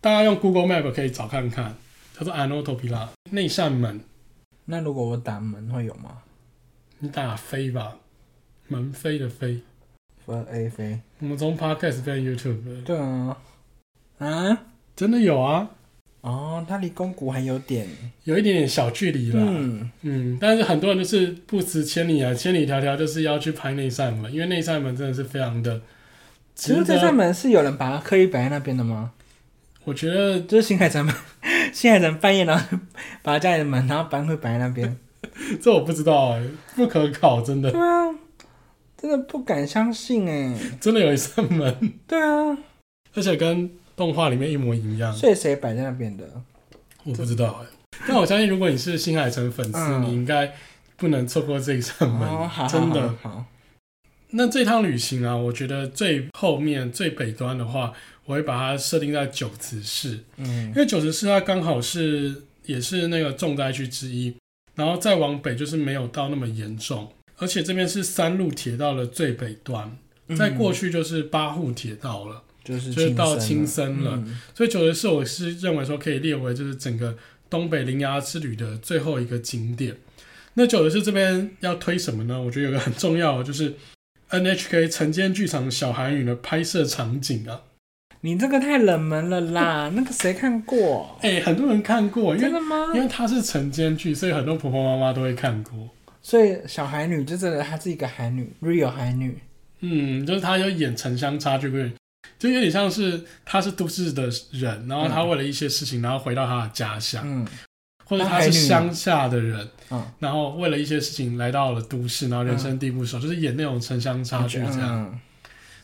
大家用 Google Map 可以找看看，叫做 Anotopila 那扇门。那如果我打门会有吗？你打飞吧，门飞的飞。飞 A 飞。我们从 Podcast 变 YouTube。对啊。啊？真的有啊。哦，它离宫古还有点，有一点点小距离啦。嗯嗯，但是很多人都是不辞千里啊，千里迢迢就是要去拍那扇门，因为那扇门真的是非常的。其实这扇门是有人把它刻意摆在那边的吗？我觉得就是新海诚门，新海诚半夜然后把家里的门然后搬回摆在那边，这我不知道哎、欸，不可考，真的。对啊，真的不敢相信哎、欸，真的有一扇门。对啊，而且跟。动画里面一模一样，所以谁摆在那边的？我不知道哎、欸，但我相信如果你是新海诚粉丝，嗯、你应该不能错过这一扇门，哦、好好真的。好，那这趟旅行啊，我觉得最后面最北端的话，我会把它设定在九慈市，嗯，因为九慈市它刚好是也是那个重灾区之一，然后再往北就是没有到那么严重，而且这边是三路铁道的最北端，在过去就是八户铁道了。就是就是到青森了，嗯、所以九慈市我是认为说可以列为就是整个东北铃芽之旅的最后一个景点。那九慈市这边要推什么呢？我觉得有个很重要的就是 NHK 晨间剧场小孩女的拍摄场景啊。你这个太冷门了啦，那个谁看过？哎、欸，很多人看过，因为真的吗？因为它是晨间剧，所以很多婆婆妈妈都会看过。所以小孩女就真的她是一个孩女，real 孩女。嗯，就是她有演城乡差距对。就有点像是他是都市的人，然后他为了一些事情，然后回到他的家乡，嗯，或者他是乡下的人，嗯，然后为了一些事情来到了都市，然后人生地不熟，嗯、就是演那种城乡差距这样。嗯、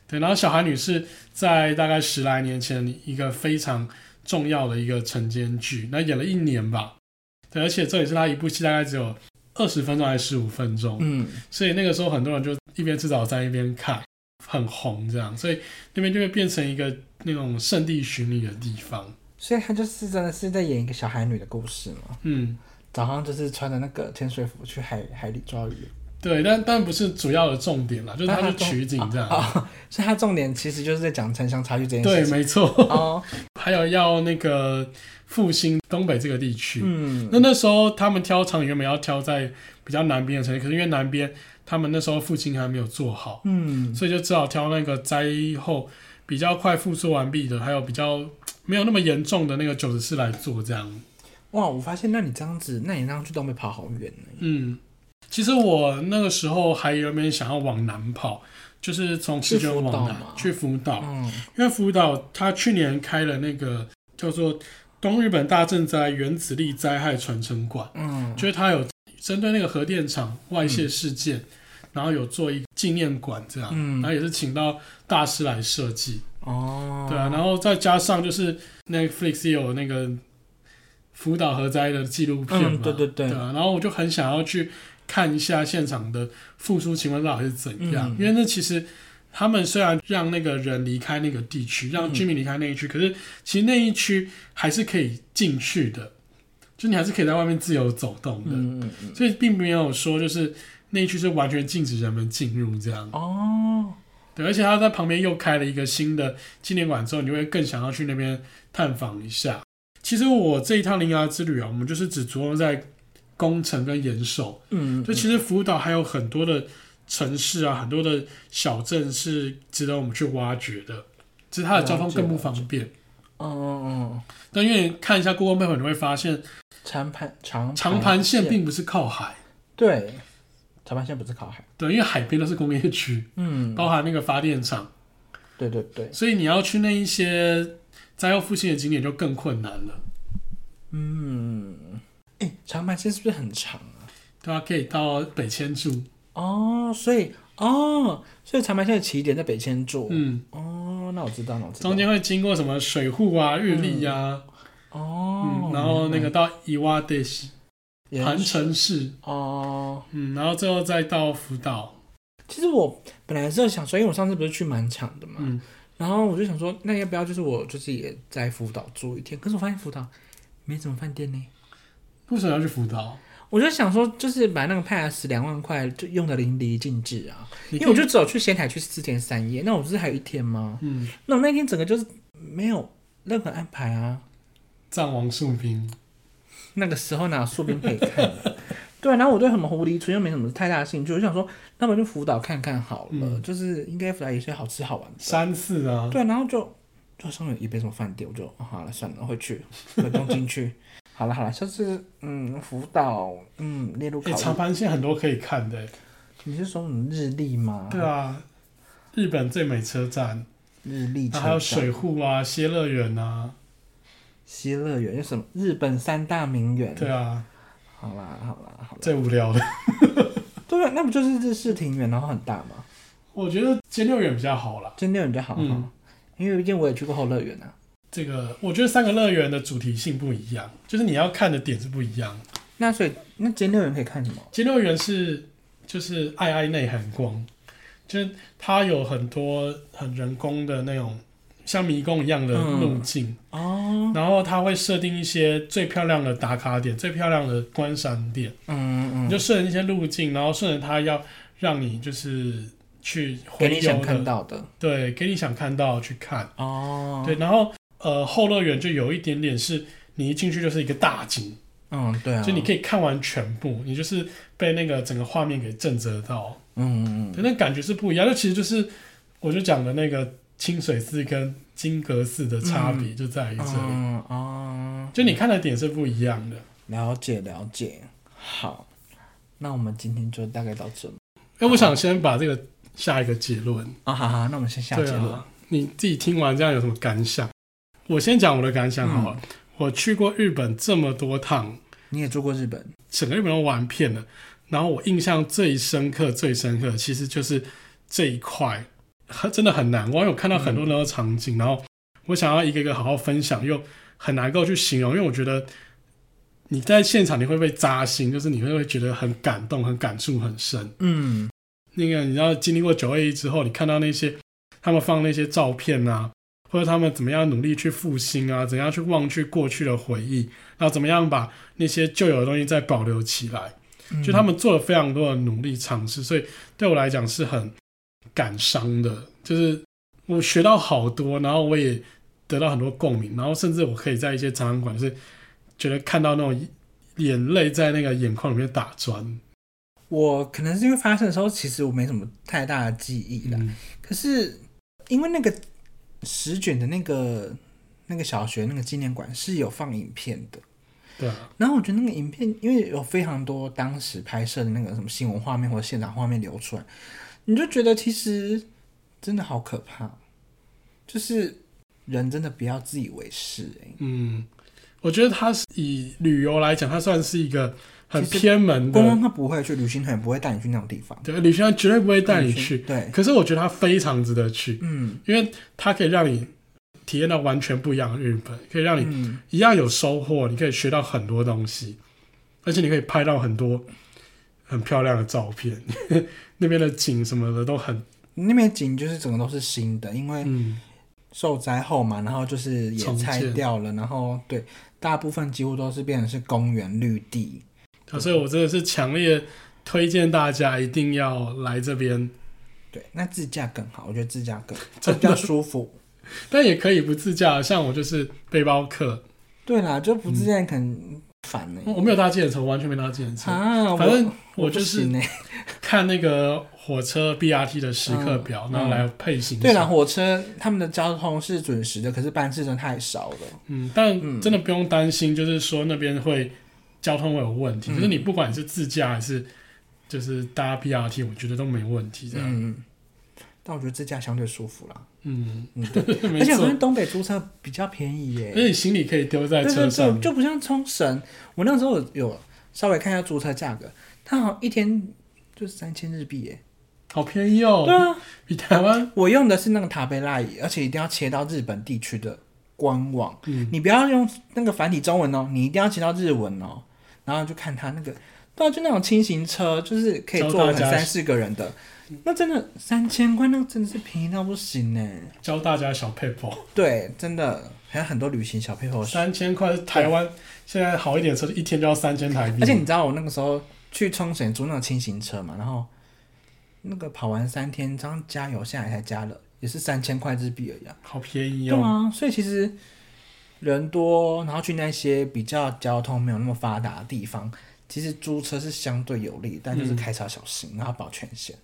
对，然后小韩女是在大概十来年前一个非常重要的一个晨间剧，那演了一年吧。对，而且这也是他一部戏，大概只有二十分钟还是十五分钟，嗯，所以那个时候很多人就一边吃早餐一边看。很红，这样，所以那边就会变成一个那种圣地巡礼的地方。所以他就是真的是在演一个小海女的故事嘛。嗯，早上就是穿着那个潜水服去海海里抓鱼。对，但但不是主要的重点啦，就是他的取景这样。所以他重点其实就是在讲城乡差距这件事情。对，没错。哦，还有要那个复兴东北这个地区。嗯，那那时候他们挑场原本要挑在比较南边的城市，可是因为南边他们那时候复兴还没有做好，嗯，所以就只好挑那个灾后比较快复苏完毕的，还有比较没有那么严重的那个九十四来做这样。哇，我发现那你这样子，那你那样去东北跑好远呢。嗯。其实我那个时候还有点想要往南跑，就是从市区往南去福岛，嗯，因为福岛他去年开了那个叫做东日本大震灾原子力灾害传承馆，嗯，就是他有针对那个核电厂外泄事件，嗯、然后有做一个纪念馆这样，嗯，然后也是请到大师来设计，哦，对啊，然后再加上就是 Netflix 也有那个福岛核灾的纪录片嘛，嗯，对对对，对啊，然后我就很想要去。看一下现场的复苏情况到底是怎样？嗯、因为那其实他们虽然让那个人离开那个地区，让居民离开那一区，嗯、可是其实那一区还是可以进去的，就你还是可以在外面自由走动的。嗯嗯嗯、所以并没有说就是那一区是完全禁止人们进入这样。哦，对，而且他在旁边又开了一个新的纪念馆之后，你就会更想要去那边探访一下。其实我这一趟铃芽之旅啊，我们就是只着重在。工程跟延寿，嗯，就其实福岛还有很多的城市啊，很多的小镇是值得我们去挖掘的，只是它的交通更不方便。嗯嗯嗯。但因为看一下 Google Map，你会发现长盘长长盘线并不是靠海。对，长盘线不是靠海。对，因为海边都是工业区，嗯，包含那个发电厂。对对对。所以你要去那一些灾后复兴的景点就更困难了。嗯。哎、欸，长盘线是不是很长啊？对啊，可以到北千住哦，所以哦，所以长盘线的起点在北千住。嗯，哦，那我知道，了我知道。中间会经过什么水户啊、日立啊，嗯、哦、嗯，然后那个到伊瓦德西盘城市哦，嗯，然后最后再到福岛。其实我本来是想说，因为我上次不是去满场的嘛，嗯，然后我就想说，那要不要就是我就是也在福岛住一天？可是我发现福岛没什么饭店呢。为什么要去福岛？我就想说，就是把那个 pass 两万块就用的淋漓尽致啊！因为我就只有去仙台去四天三夜，那我不是还有一天吗？嗯，那我那天整个就是没有任何安排啊。藏王树冰，那个时候哪有树冰可以看？对，然后我对什么狐狸村又没什么太大兴趣，我就想说，那么就福岛看看好了，嗯、就是应该福岛有些好吃好玩的。山寺啊，对，然后就就上面也没什么饭店，我就、哦、好了算了，回去回东京去。好了好了，下次嗯，福岛嗯，列入考虑。长盘线很多可以看的。你是说日历吗？对啊，日本最美车站。日历车站。还有水户啊，偕乐园啊。偕乐园有什么？日本三大名园。对啊。好啦好啦好啦。最无聊的。对啊，那不就是日式庭园，然后很大吗？我觉得尖六园比较好啦。尖六园比较好，嗯，因为毕竟我也去过后乐园啊。这个我觉得三个乐园的主题性不一样，就是你要看的点是不一样。那所以那尖六园可以看什么？尖六园是就是爱爱内含光，就是它有很多很人工的那种像迷宫一样的路径、嗯、哦，然后它会设定一些最漂亮的打卡点、最漂亮的观赏点。嗯嗯，你就顺着一些路径，然后顺着它要让你就是去给你想看到的，对，给你想看到去看。哦，对，然后。呃，后乐园就有一点点是，你一进去就是一个大景，嗯，对啊，就你可以看完全部，你就是被那个整个画面给震慑到，嗯嗯嗯，那感觉是不一样。就其实就是，我就讲的那个清水寺跟金阁寺的差别就在于这里，嗯嗯，就你看的点是不一样的。了解了解，好，那我们今天就大概到这。哎，我想先把这个下一个结论啊，好好，那我们先下结论。啊，你自己听完这样有什么感想？我先讲我的感想好了。嗯、我去过日本这么多趟，你也住过日本，整个日本都玩遍了。然后我印象最深刻、最深刻，其实就是这一块，真的很难。我有看到很多那个场景，然后我想要一个一个好好分享，又很难够去形容，因为我觉得你在现场你会被扎心，就是你会会觉得很感动、很感触很深。嗯，那个你知道经历过九二一之后，你看到那些他们放那些照片啊。或者他们怎么样努力去复兴啊，怎样去忘去过去的回忆，然后怎么样把那些旧有的东西再保留起来。就他们做了非常多的努力尝试，所以对我来讲是很感伤的。就是我学到好多，然后我也得到很多共鸣，然后甚至我可以在一些展览馆是觉得看到那种眼泪在那个眼眶里面打转。我可能是因为发生的时候，其实我没什么太大的记忆了。嗯、可是因为那个十卷的那个那个小学那个纪念馆是有放影片的。对，然后我觉得那个影片，因为有非常多当时拍摄的那个什么新闻画面或者现场画面流出来，你就觉得其实真的好可怕，就是人真的不要自以为是欸。嗯，我觉得他是以旅游来讲，他算是一个很偏门的，观光他不会去，旅行团也不会带你去那种地方。对，旅行团绝对不会带你去。对，可是我觉得他非常值得去。嗯，因为他可以让你。体验到完全不一样的日本，可以让你一样有收获，你可以学到很多东西，而且你可以拍到很多很漂亮的照片。那边的景什么的都很，那边景就是整个都是新的，因为受灾后嘛，然后就是也拆掉了，然后对，大部分几乎都是变成是公园绿地。所以我真的是强烈推荐大家一定要来这边。对，那自驾更好，我觉得自驾更 比较舒服。但也可以不自驾，像我就是背包客。对啦，就不自驾很烦呢、欸。我没有搭计程车，我完全没搭计程车。啊，反正我就是 看那个火车 BRT 的时刻表，然后来配行程。对啦，火车他们的交通是准时的，可是班次真的太少了。嗯，但真的不用担心，就是说那边会交通会有问题。可、嗯、是你不管是自驾还是就是搭 BRT，我觉得都没问题。这样。嗯但我觉得自驾相对舒服啦。嗯嗯，对，而且好像东北租车比较便宜耶。而且行李可以丢在车上，就就不像冲绳。我那时候有稍微看一下租车价格，它好像一天就是三千日币耶，好便宜哦。对啊，比台湾。我用的是那个塔贝拉，而且一定要切到日本地区的官网。嗯，你不要用那个繁体中文哦，你一定要切到日文哦。然后就看它那个，对啊，就那种轻型车，就是可以坐三四个人的。那真的三千块，那真的是便宜到不行呢。教大家小撇步，对，真的还有很多旅行小撇步。三千块台湾现在好一点车，一天就要三千台币。而且你知道我那个时候去冲绳租那种轻型车嘛，然后那个跑完三天，这样加油下来才加了，也是三千块日币而已。啊好便宜哦。对啊，所以其实人多，然后去那些比较交通没有那么发达的地方，其实租车是相对有利，但就是开车小心，嗯、然后保全险。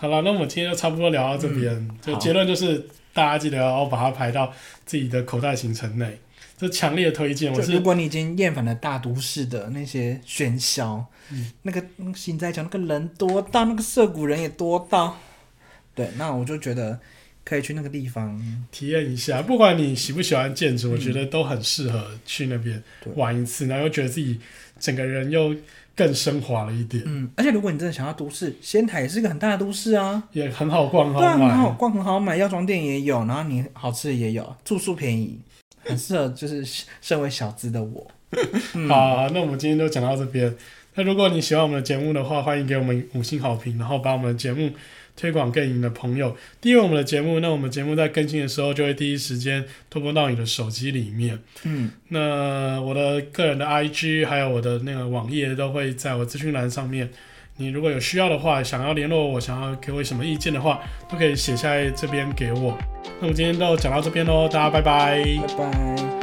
好了，那我们今天就差不多聊到这边。嗯、就结论就是，大家记得要把它排到自己的口袋行程内。这强烈推荐。我是如果你已经厌烦了大都市的那些喧嚣，嗯、那个心在讲那个人多到，那个涩谷人也多到，对，那我就觉得可以去那个地方体验一下。不管你喜不喜欢建筑，嗯、我觉得都很适合去那边玩一次，然后又觉得自己整个人又。更升华了一点，嗯，而且如果你真的想要都市，仙台也是一个很大的都市啊，也很好逛，对啊，很好逛，很好买，药妆店也有，然后你好吃的也有，住宿便宜，很适合就是身为小资的我。嗯、好，那我们今天就讲到这边。那如果你喜欢我们的节目的话，欢迎给我们五星好评，然后把我们的节目。推广给你的朋友，订阅我们的节目，那我们节目在更新的时候就会第一时间拖播到你的手机里面。嗯，那我的个人的 IG 还有我的那个网页都会在我资讯栏上面。你如果有需要的话，想要联络我，想要给我什么意见的话，都可以写下来这边给我。那我们今天就讲到这边喽，大家拜拜，拜拜。